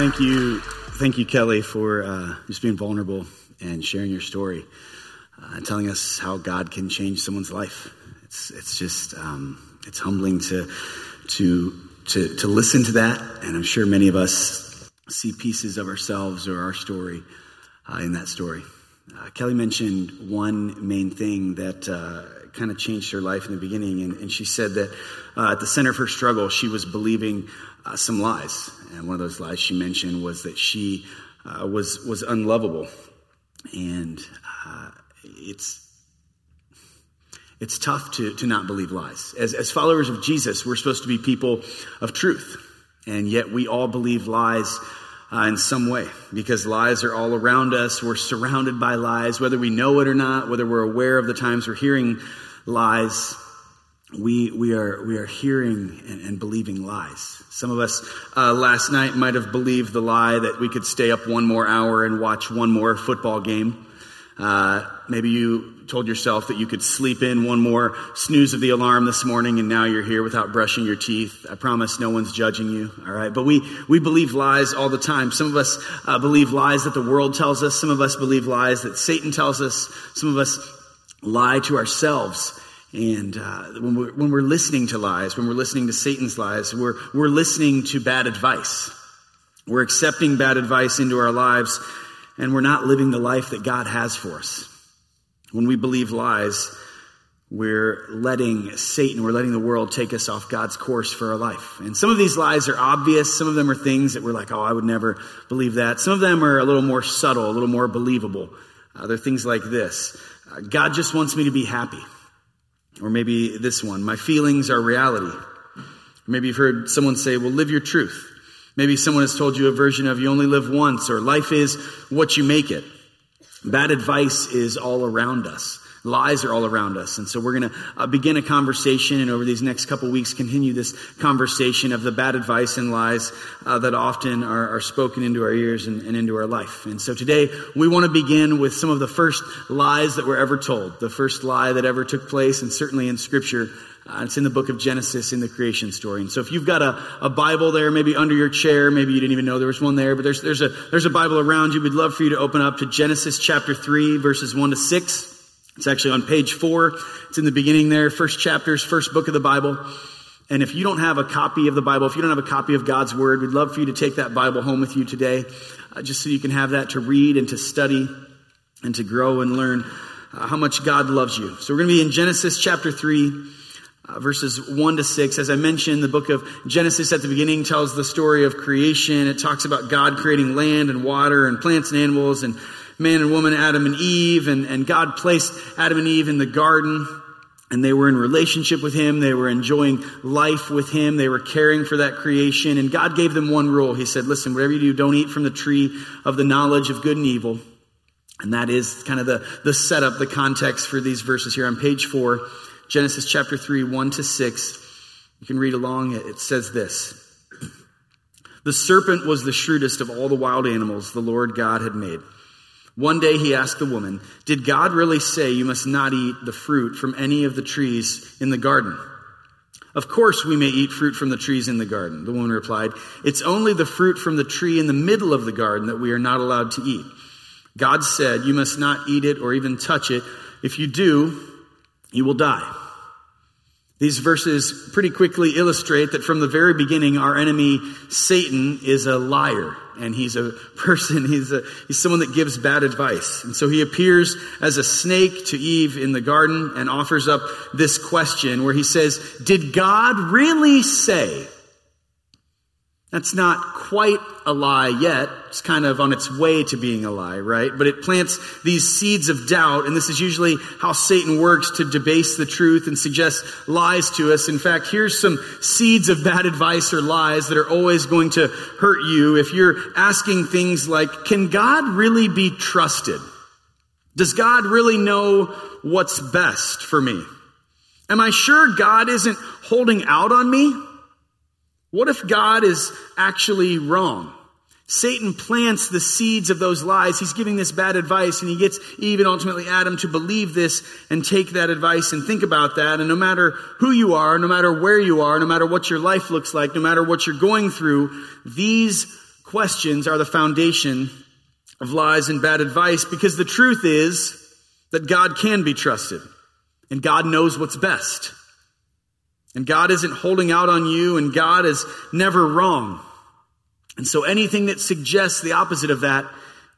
Thank you, thank you, Kelly, for uh, just being vulnerable and sharing your story uh, and telling us how God can change someone's life. It's it's just um, it's humbling to to to to listen to that, and I'm sure many of us see pieces of ourselves or our story uh, in that story. Uh, Kelly mentioned one main thing that uh, kind of changed her life in the beginning, and, and she said that uh, at the center of her struggle, she was believing uh, some lies, and one of those lies she mentioned was that she uh, was was unlovable, and uh, it's it's tough to to not believe lies. As as followers of Jesus, we're supposed to be people of truth, and yet we all believe lies. Uh, in some way, because lies are all around us. We're surrounded by lies, whether we know it or not, whether we're aware of the times we're hearing lies we, we, are, we are hearing and, and believing lies. Some of us uh, last night might have believed the lie that we could stay up one more hour and watch one more football game. Uh, maybe you told yourself that you could sleep in one more snooze of the alarm this morning and now you're here without brushing your teeth. I promise no one's judging you, all right? But we, we believe lies all the time. Some of us uh, believe lies that the world tells us. Some of us believe lies that Satan tells us. Some of us lie to ourselves. And uh, when, we're, when we're listening to lies, when we're listening to Satan's lies, we're, we're listening to bad advice. We're accepting bad advice into our lives, and we're not living the life that God has for us. When we believe lies, we're letting Satan, we're letting the world take us off God's course for our life. And some of these lies are obvious. Some of them are things that we're like, oh, I would never believe that. Some of them are a little more subtle, a little more believable. Uh, they're things like this uh, God just wants me to be happy. Or maybe this one, my feelings are reality. Maybe you've heard someone say, well, live your truth. Maybe someone has told you a version of you only live once or life is what you make it. Bad advice is all around us. Lies are all around us. And so we're going to uh, begin a conversation and over these next couple weeks continue this conversation of the bad advice and lies uh, that often are, are, spoken into our ears and, and, into our life. And so today we want to begin with some of the first lies that were ever told. The first lie that ever took place and certainly in scripture. Uh, it's in the book of Genesis in the creation story. And so if you've got a, a Bible there, maybe under your chair, maybe you didn't even know there was one there, but there's, there's a, there's a Bible around you. We'd love for you to open up to Genesis chapter 3 verses 1 to 6. It's actually on page four. It's in the beginning there, first chapters, first book of the Bible. And if you don't have a copy of the Bible, if you don't have a copy of God's Word, we'd love for you to take that Bible home with you today, uh, just so you can have that to read and to study and to grow and learn uh, how much God loves you. So we're going to be in Genesis chapter 3. Uh, verses 1 to 6. As I mentioned, the book of Genesis at the beginning tells the story of creation. It talks about God creating land and water and plants and animals and man and woman, Adam and Eve, and, and God placed Adam and Eve in the garden. And they were in relationship with him. They were enjoying life with him. They were caring for that creation. And God gave them one rule. He said, listen, whatever you do, don't eat from the tree of the knowledge of good and evil. And that is kind of the, the setup, the context for these verses here on page four, Genesis chapter three, one to six. You can read along. It says this. The serpent was the shrewdest of all the wild animals the Lord God had made. One day he asked the woman, Did God really say you must not eat the fruit from any of the trees in the garden? Of course we may eat fruit from the trees in the garden. The woman replied, It's only the fruit from the tree in the middle of the garden that we are not allowed to eat. God said, You must not eat it or even touch it. If you do, you will die. These verses pretty quickly illustrate that from the very beginning, our enemy, Satan, is a liar and he's a person, he's, a, he's someone that gives bad advice. And so he appears as a snake to Eve in the garden and offers up this question where he says, Did God really say That's not quite a lie yet. It's kind of on its way to being a lie, right? But it plants these seeds of doubt, and this is usually how Satan works to debase the truth and suggest lies to us. In fact, here's some seeds of bad advice or lies that are always going to hurt you if you're asking things like, can God really be trusted? Does God really know what's best for me? Am I sure God isn't holding out on me? What if God is actually wrong? Satan plants the seeds of those lies. He's giving this bad advice and he gets Eve and ultimately Adam to believe this and take that advice and think about that. And no matter who you are, no matter where you are, no matter what your life looks like, no matter what you're going through, these questions are the foundation of lies and bad advice because the truth is that God can be trusted and God knows what's best. And God isn't holding out on you, and God is never wrong. And so anything that suggests the opposite of that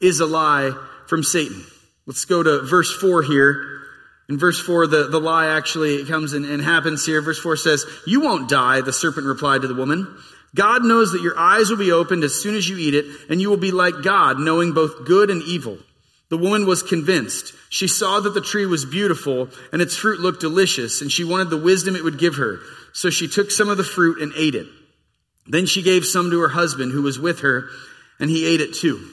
is a lie from Satan. Let's go to verse 4 here. In verse 4, the, the lie actually comes and, and happens here. Verse 4 says, You won't die, the serpent replied to the woman. God knows that your eyes will be opened as soon as you eat it, and you will be like God, knowing both good and evil. The woman was convinced. She saw that the tree was beautiful and its fruit looked delicious, and she wanted the wisdom it would give her. So she took some of the fruit and ate it. Then she gave some to her husband who was with her, and he ate it too.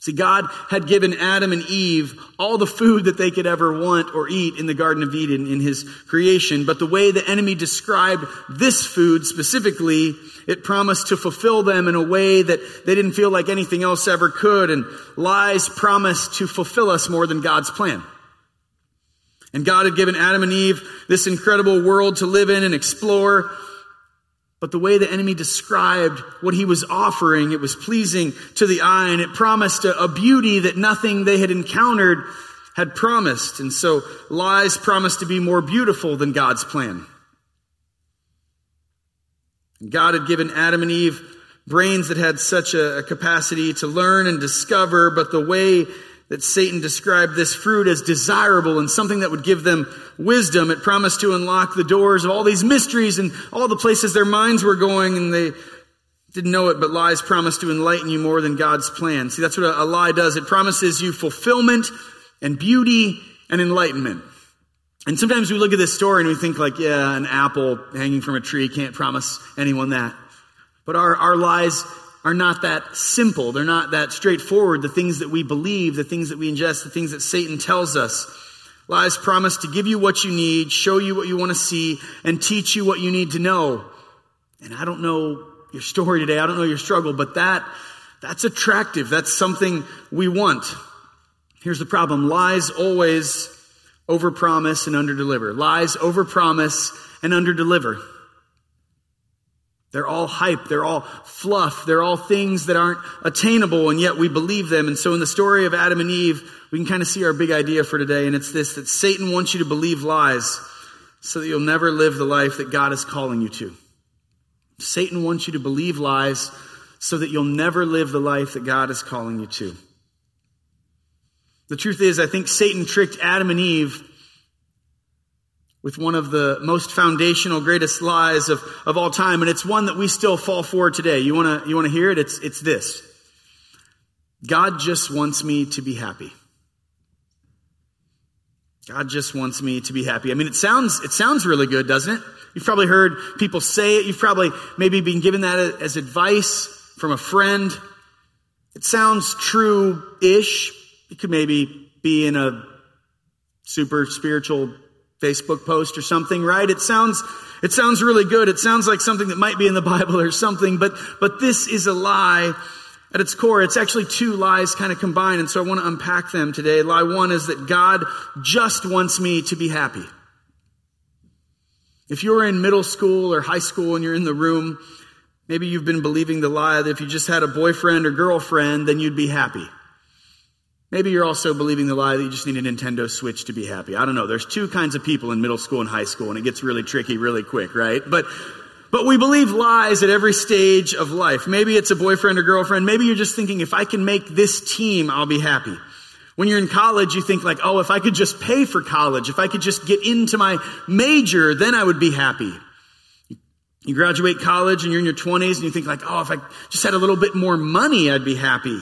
See, God had given Adam and Eve all the food that they could ever want or eat in the Garden of Eden in his creation. But the way the enemy described this food specifically, it promised to fulfill them in a way that they didn't feel like anything else ever could. And lies promised to fulfill us more than God's plan. And God had given Adam and Eve this incredible world to live in and explore. But the way the enemy described what he was offering, it was pleasing to the eye and it promised a, a, beauty that nothing they had encountered had promised. And so lies promised to be more beautiful than God's plan. God had given Adam and Eve brains that had such a, a capacity to learn and discover, but the way that Satan described this fruit as desirable and something that would give them wisdom. It promised to unlock the doors of all these mysteries and all the places their minds were going and they didn't know it, but lies promised to enlighten you more than God's plan. See, that's what a, lie does. It promises you fulfillment and beauty and enlightenment. And sometimes we look at this story and we think like, yeah, an apple hanging from a tree can't promise anyone that. But our, our lies are not that simple. They're not that straightforward. The things that we believe, the things that we ingest, the things that Satan tells us. Lies promise to give you what you need, show you what you want to see, and teach you what you need to know. And I don't know your story today. I don't know your struggle, but that, that's attractive. That's something we want. Here's the problem. Lies always overpromise and underdeliver. Lies overpromise and underdeliver. They're all hype. They're all fluff. They're all things that aren't attainable, and yet we believe them. And so in the story of Adam and Eve, we can kind of see our big idea for today, and it's this, that Satan wants you to believe lies so that you'll never live the life that God is calling you to. Satan wants you to believe lies so that you'll never live the life that God is calling you to. The truth is, I think Satan tricked Adam and Eve with one of the most foundational, greatest lies of, of all time, and it's one that we still fall for today. You wanna, you wanna hear it? It's, it's this. God just wants me to be happy. God just wants me to be happy. I mean, it sounds, it sounds really good, doesn't it? You've probably heard people say it. You've probably maybe been given that as advice from a friend. It sounds true-ish. It could maybe be in a super spiritual Facebook post or something, right? It sounds, it sounds really good. It sounds like something that might be in the Bible or something, but, but this is a lie at its core. It's actually two lies kind of combined. And so I want to unpack them today. Lie one is that God just wants me to be happy. If you're in middle school or high school and you're in the room, maybe you've been believing the lie that if you just had a boyfriend or girlfriend, then you'd be happy. Maybe you're also believing the lie that you just need a Nintendo Switch to be happy. I don't know. There's two kinds of people in middle school and high school, and it gets really tricky really quick, right? But, but we believe lies at every stage of life. Maybe it's a boyfriend or girlfriend. Maybe you're just thinking, if I can make this team, I'll be happy. When you're in college, you think like, oh, if I could just pay for college, if I could just get into my major, then I would be happy. You graduate college and you're in your 20s and you think like, oh, if I just had a little bit more money, I'd be happy.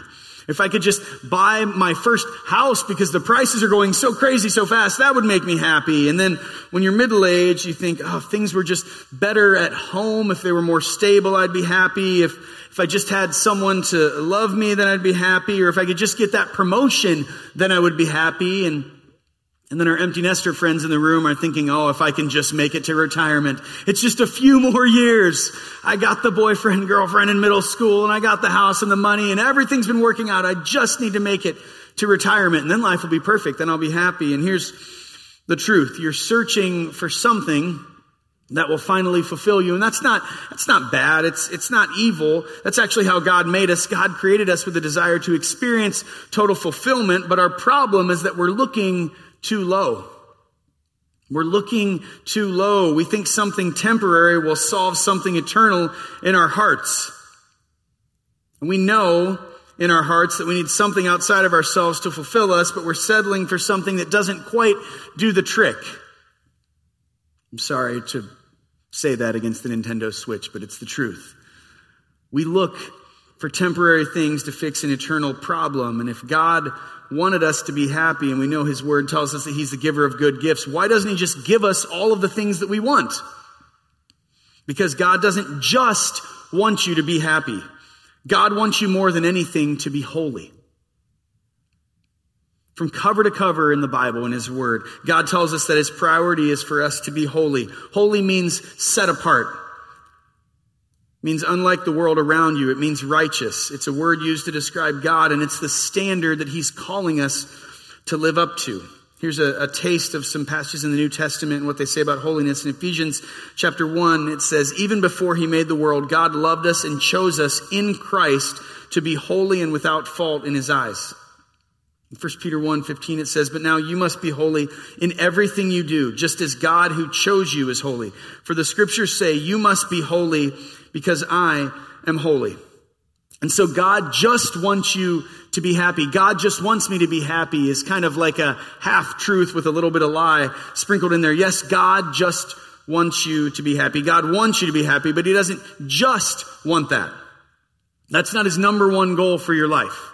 If I could just buy my first house because the prices are going so crazy so fast, that would make me happy. And then when you're middle aged, you think, oh, if things were just better at home, if they were more stable, I'd be happy. If, if I just had someone to love me, then I'd be happy. Or if I could just get that promotion, then I would be happy. And and then our empty nester friends in the room are thinking, oh, if I can just make it to retirement, it's just a few more years. I got the boyfriend, girlfriend in middle school, and I got the house and the money, and everything's been working out. I just need to make it to retirement, and then life will be perfect. Then I'll be happy. And here's the truth. You're searching for something that will finally fulfill you. And that's not, that's not bad. It's, it's not evil. That's actually how God made us. God created us with a desire to experience total fulfillment. But our problem is that we're looking too low. We're looking too low. We think something temporary will solve something eternal in our hearts. And we know in our hearts that we need something outside of ourselves to fulfill us, but we're settling for something that doesn't quite do the trick. I'm sorry to say that against the Nintendo Switch, but it's the truth. We look for temporary things to fix an eternal problem. And if God wanted us to be happy, and we know His Word tells us that He's the giver of good gifts, why doesn't He just give us all of the things that we want? Because God doesn't just want you to be happy. God wants you more than anything to be holy. From cover to cover in the Bible, in His Word, God tells us that His priority is for us to be holy. Holy means set apart means unlike the world around you. It means righteous. It's a word used to describe God, and it's the standard that He's calling us to live up to. Here's a, a, taste of some passages in the New Testament and what they say about holiness. In Ephesians chapter 1, it says, Even before He made the world, God loved us and chose us in Christ to be holy and without fault in His eyes. In 1 Peter 1, 15, it says, But now you must be holy in everything you do, just as God who chose you is holy. For the scriptures say, You must be holy because I am holy. And so God just wants you to be happy. God just wants me to be happy is kind of like a half truth with a little bit of lie sprinkled in there. Yes, God just wants you to be happy. God wants you to be happy, but He doesn't just want that. That's not His number one goal for your life.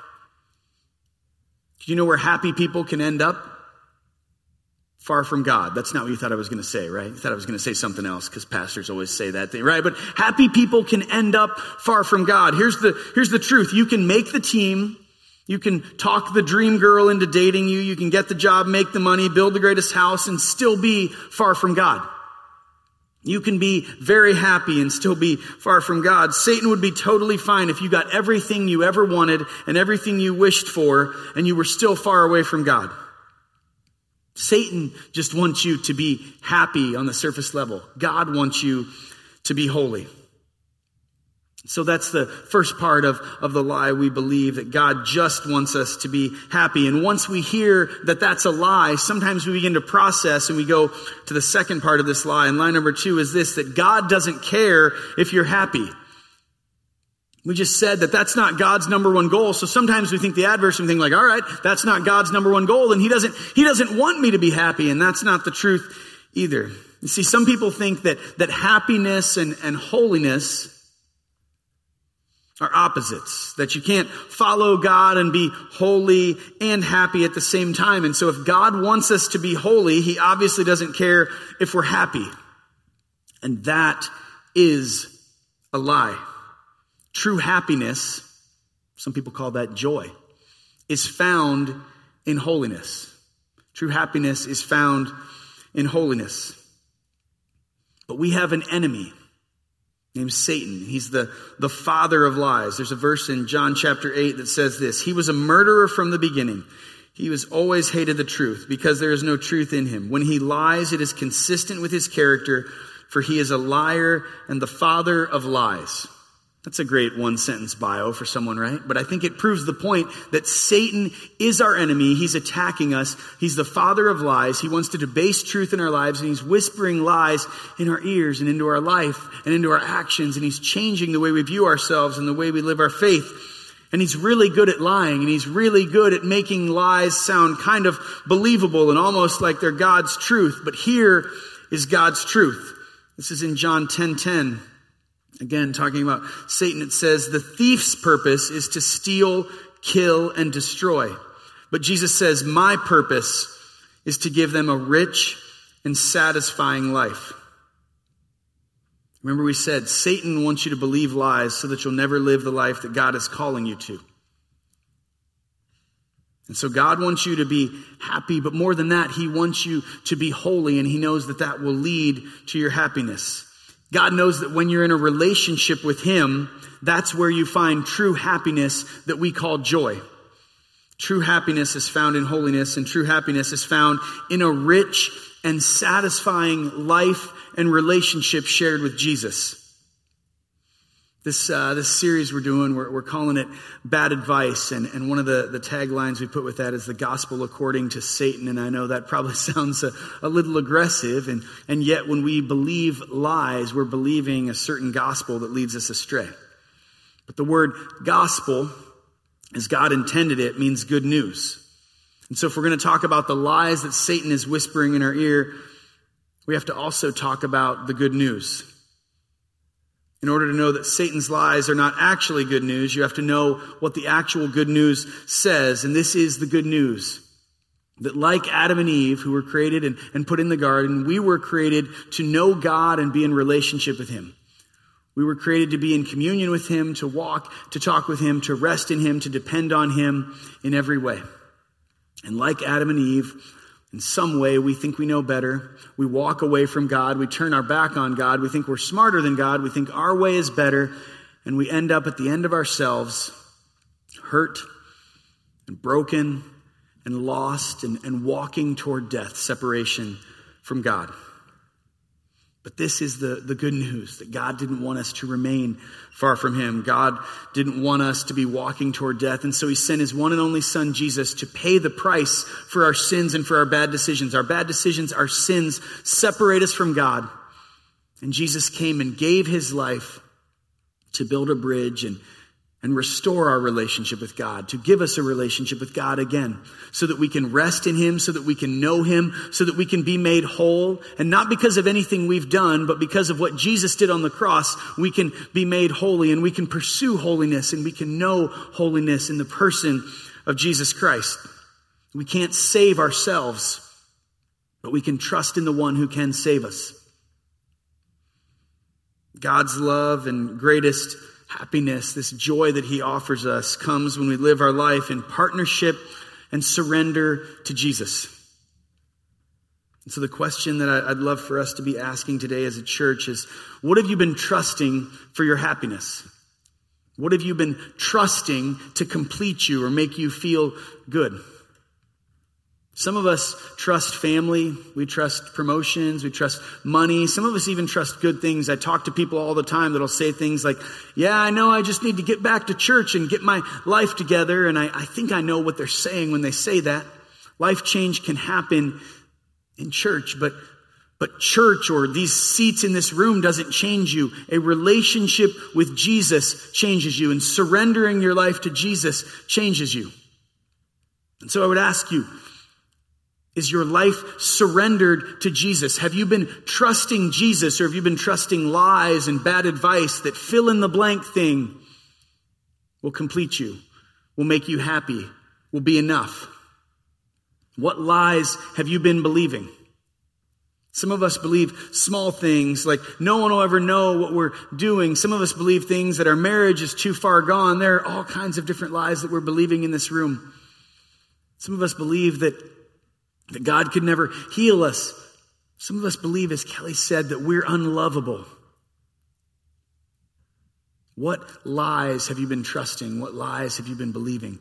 Do you know where happy people can end up? far from God. That's not what you thought I was going to say, right? You thought I was going to say something else because pastors always say that thing, right? But happy people can end up far from God. Here's the, here's the truth. You can make the team. You can talk the dream girl into dating you. You can get the job, make the money, build the greatest house and still be far from God. You can be very happy and still be far from God. Satan would be totally fine if you got everything you ever wanted and everything you wished for and you were still far away from God. Satan just wants you to be happy on the surface level. God wants you to be holy. So that's the first part of, of the lie we believe that God just wants us to be happy. And once we hear that that's a lie, sometimes we begin to process and we go to the second part of this lie. And lie number two is this, that God doesn't care if you're happy. We just said that that's not God's number one goal. So sometimes we think the adverse and think like, all right, that's not God's number one goal. And he doesn't, he doesn't want me to be happy. And that's not the truth either. You see, some people think that, that happiness and, and holiness are opposites. That you can't follow God and be holy and happy at the same time. And so if God wants us to be holy, he obviously doesn't care if we're happy. And that is a lie. True happiness, some people call that joy, is found in holiness. True happiness is found in holiness. But we have an enemy named Satan. He's the, the father of lies. There's a verse in John chapter 8 that says this He was a murderer from the beginning. He was always hated the truth because there is no truth in him. When he lies, it is consistent with his character, for he is a liar and the father of lies. That's a great one sentence bio for someone, right? But I think it proves the point that Satan is our enemy. He's attacking us. He's the father of lies. He wants to debase truth in our lives and he's whispering lies in our ears and into our life and into our actions. And he's changing the way we view ourselves and the way we live our faith. And he's really good at lying and he's really good at making lies sound kind of believable and almost like they're God's truth. But here is God's truth. This is in John 10:10. 10, 10. Again, talking about Satan, it says the thief's purpose is to steal, kill, and destroy. But Jesus says, my purpose is to give them a rich and satisfying life. Remember, we said Satan wants you to believe lies so that you'll never live the life that God is calling you to. And so God wants you to be happy, but more than that, He wants you to be holy, and He knows that that will lead to your happiness. God knows that when you're in a relationship with Him, that's where you find true happiness that we call joy. True happiness is found in holiness, and true happiness is found in a rich and satisfying life and relationship shared with Jesus. This, uh, this series we're doing, we're, we're calling it Bad Advice. And, and one of the, the taglines we put with that is the gospel according to Satan. And I know that probably sounds a, a little aggressive. And, and yet, when we believe lies, we're believing a certain gospel that leads us astray. But the word gospel, as God intended it, means good news. And so, if we're going to talk about the lies that Satan is whispering in our ear, we have to also talk about the good news. In order to know that Satan's lies are not actually good news, you have to know what the actual good news says. And this is the good news. That like Adam and Eve, who were created and, and put in the garden, we were created to know God and be in relationship with Him. We were created to be in communion with Him, to walk, to talk with Him, to rest in Him, to depend on Him in every way. And like Adam and Eve, in some way, we think we know better. We walk away from God. We turn our back on God. We think we're smarter than God. We think our way is better. And we end up at the end of ourselves, hurt and broken and lost and, and walking toward death, separation from God. But this is the, the good news that God didn't want us to remain far from Him. God didn't want us to be walking toward death. And so He sent His one and only Son, Jesus, to pay the price for our sins and for our bad decisions. Our bad decisions, our sins separate us from God. And Jesus came and gave His life to build a bridge and and restore our relationship with God, to give us a relationship with God again, so that we can rest in Him, so that we can know Him, so that we can be made whole. And not because of anything we've done, but because of what Jesus did on the cross, we can be made holy and we can pursue holiness and we can know holiness in the person of Jesus Christ. We can't save ourselves, but we can trust in the one who can save us. God's love and greatest happiness, this joy that He offers us, comes when we live our life in partnership and surrender to Jesus. And so, the question that I'd love for us to be asking today as a church is what have you been trusting for your happiness? What have you been trusting to complete you or make you feel good? Some of us trust family. We trust promotions. We trust money. Some of us even trust good things. I talk to people all the time that'll say things like, yeah, I know I just need to get back to church and get my life together. And I, I think I know what they're saying when they say that. Life change can happen in church, but but church or these seats in this room doesn't change you. A relationship with Jesus changes you, and surrendering your life to Jesus changes you. And so I would ask you, is your life surrendered to Jesus? Have you been trusting Jesus or have you been trusting lies and bad advice that fill in the blank thing will complete you, will make you happy, will be enough? What lies have you been believing? Some of us believe small things like no one will ever know what we're doing. Some of us believe things that our marriage is too far gone. There are all kinds of different lies that we're believing in this room. Some of us believe that that God could never heal us. Some of us believe, as Kelly said, that we're unlovable. What lies have you been trusting? What lies have you been believing?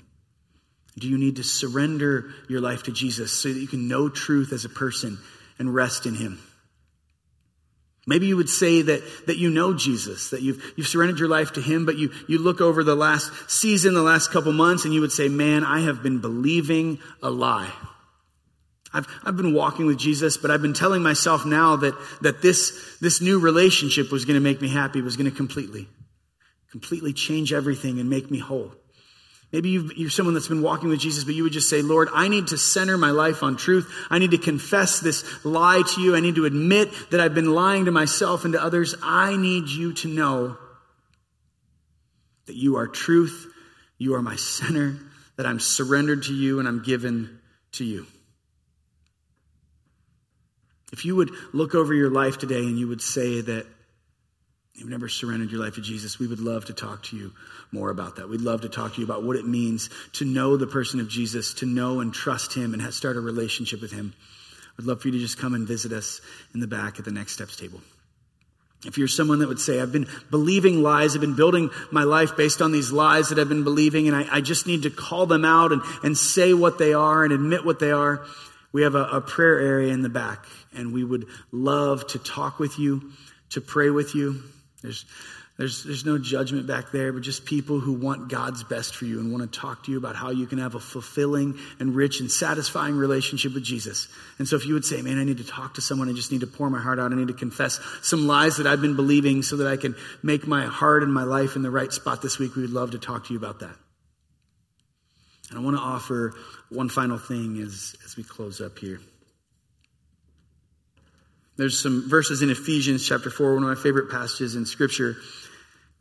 Do you need to surrender your life to Jesus so that you can know truth as a person and rest in Him? Maybe you would say that, that you know Jesus, that you've, you've surrendered your life to Him, but you, you look over the last season, the last couple months, and you would say, Man, I have been believing a lie. I've, I've been walking with Jesus, but I've been telling myself now that, that this, this new relationship was going to make me happy, was going to completely, completely change everything and make me whole. Maybe you are someone that's been walking with Jesus, but you would just say, Lord, I need to center my life on truth. I need to confess this lie to you. I need to admit that I've been lying to myself and to others. I need you to know that you are truth, you are my center, that I'm surrendered to you and I'm given to you. If you would look over your life today and you would say that you've never surrendered your life to Jesus, we would love to talk to you more about that. We'd love to talk to you about what it means to know the person of Jesus, to know and trust him and start a relationship with him. I'd love for you to just come and visit us in the back at the Next Steps table. If you're someone that would say, I've been believing lies, I've been building my life based on these lies that I've been believing, and I, I just need to call them out and, and say what they are and admit what they are, we have a, a prayer area in the back, and we would love to talk with you, to pray with you. There's there's, there's no judgment back there, but just people who want God's best for you and want to talk to you about how you can have a fulfilling and rich and satisfying relationship with Jesus. And so if you would say, man, I need to talk to someone, I just need to pour my heart out, I need to confess some lies that I've been believing so that I can make my heart and my life in the right spot this week, we would love to talk to you about that. And I want to offer one final thing as, as we close up here. There's some verses in Ephesians chapter 4, one of my favorite passages in Scripture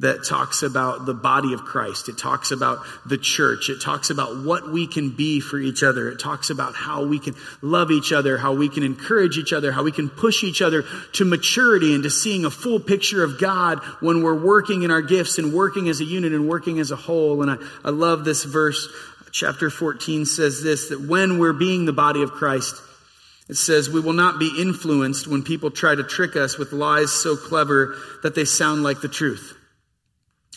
that talks about the body of Christ. It talks about the church. It talks about what we can be for each other. It talks about how we can love each other, how we can encourage each other, how we can push each other to maturity and to seeing a full picture of God when we're working in our gifts and working as a unit and working as a whole. And I, I love this verse. Chapter 14 says this, that when we're being the body of Christ, it says, We will not be influenced when people try to trick us with lies so clever that they sound like the truth.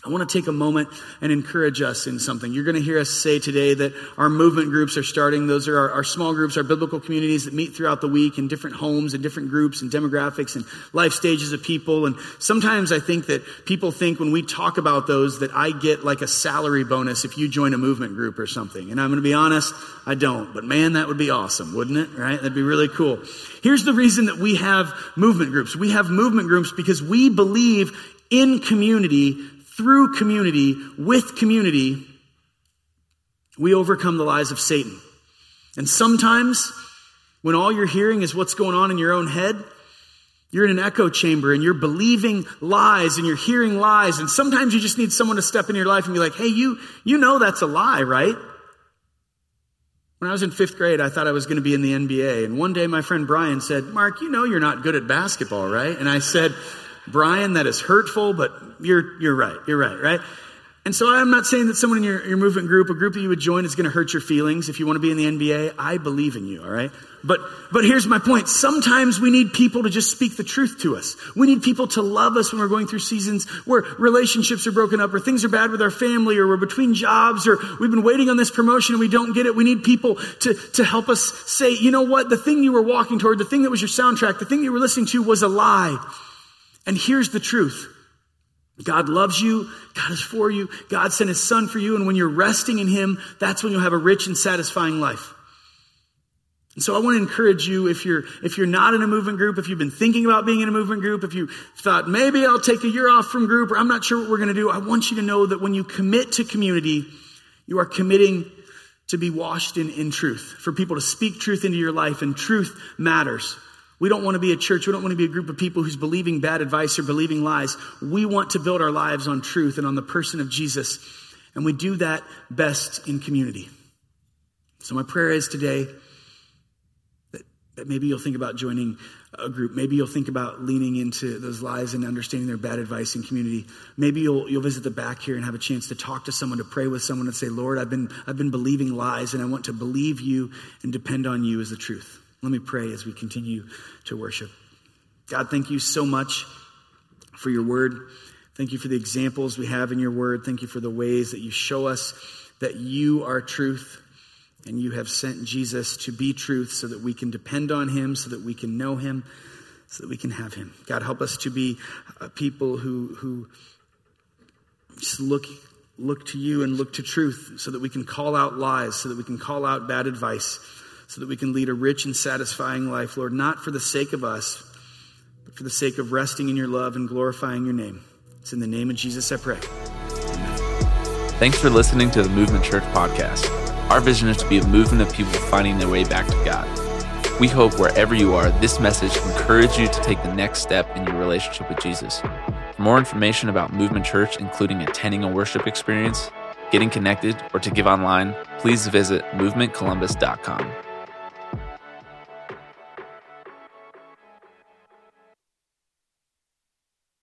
I want to take a moment and encourage us in something. You're going to hear us say today that our movement groups are starting. Those are our, our, small groups, our biblical communities that meet throughout the week in different homes and different groups and demographics and life stages of people. And sometimes I think that people think when we talk about those that I get like a salary bonus if you join a movement group or something. And I'm going to be honest, I don't. But man, that would be awesome, wouldn't it? Right? That'd be really cool. Here's the reason that we have movement groups. We have movement groups because we believe in community through community, with community, we overcome the lies of Satan. And sometimes, when all you're hearing is what's going on in your own head, you're in an echo chamber and you're believing lies and you're hearing lies. And sometimes you just need someone to step in your life and be like, hey, you, you know that's a lie, right? When I was in fifth grade, I thought I was going to be in the NBA. And one day my friend Brian said, Mark, you know you're not good at basketball, right? And I said, Brian, that is hurtful, but you're, you're right. You're right, right? And so I'm not saying that someone in your, your movement group, a group that you would join, is going to hurt your feelings if you want to be in the NBA. I believe in you, all right? But, but here's my point. Sometimes we need people to just speak the truth to us. We need people to love us when we're going through seasons where relationships are broken up or things are bad with our family or we're between jobs or we've been waiting on this promotion and we don't get it. We need people to, to help us say, you know what? The thing you were walking toward, the thing that was your soundtrack, the thing you were listening to was a lie. And here's the truth. God loves you. God is for you. God sent his son for you. And when you're resting in him, that's when you'll have a rich and satisfying life. And so I want to encourage you if you're, if you're not in a movement group, if you've been thinking about being in a movement group, if you thought maybe I'll take a year off from group or I'm not sure what we're going to do, I want you to know that when you commit to community, you are committing to be washed in, in truth, for people to speak truth into your life and truth matters. We don't want to be a church. We don't want to be a group of people who's believing bad advice or believing lies. We want to build our lives on truth and on the person of Jesus. And we do that best in community. So my prayer is today that, that maybe you'll think about joining a group. Maybe you'll think about leaning into those lies and understanding their bad advice in community. Maybe you'll, you'll visit the back here and have a chance to talk to someone, to pray with someone and say, Lord, I've been, I've been believing lies and I want to believe you and depend on you as the truth. Let me pray as we continue to worship. God, thank you so much for your word. Thank you for the examples we have in your word. Thank you for the ways that you show us that you are truth and you have sent Jesus to be truth so that we can depend on him, so that we can know him, so that we can have him. God, help us to be people who, who just look, look to you and look to truth so that we can call out lies, so that we can call out bad advice so that we can lead a rich and satisfying life, Lord, not for the sake of us, but for the sake of resting in your love and glorifying your name. It's in the name of Jesus I pray. Amen. Thanks for listening to the Movement Church podcast. Our vision is to be a movement of people finding their way back to God. We hope wherever you are, this message encourages you to take the next step in your relationship with Jesus. For more information about Movement Church, including attending a worship experience, getting connected, or to give online, please visit movementcolumbus.com.